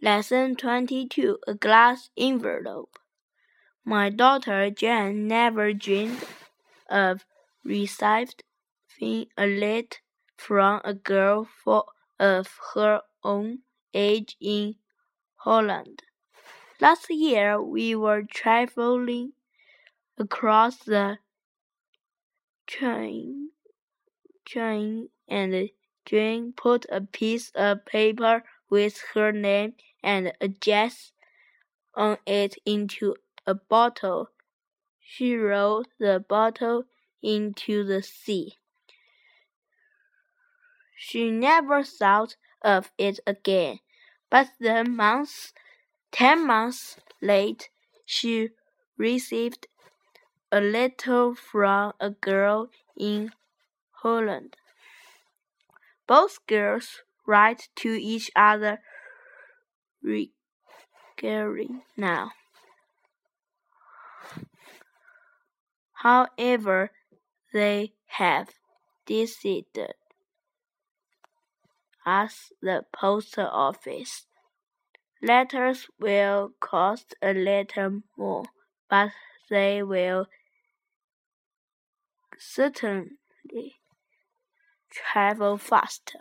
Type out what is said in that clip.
Lesson 22 A Glass Envelope. My daughter Jane never dreamed of receiving a letter from a girl of her own age in Holland. Last year we were traveling across the train, train and Jane put a piece of paper with her name and address on it into a bottle. She rolled the bottle into the sea. She never thought of it again, but the months, ten months later, she received a letter from a girl in Holland. Both girls write to each other regularly now. However, they have decided as the post office. Letters will cost a little more, but they will certainly travel faster.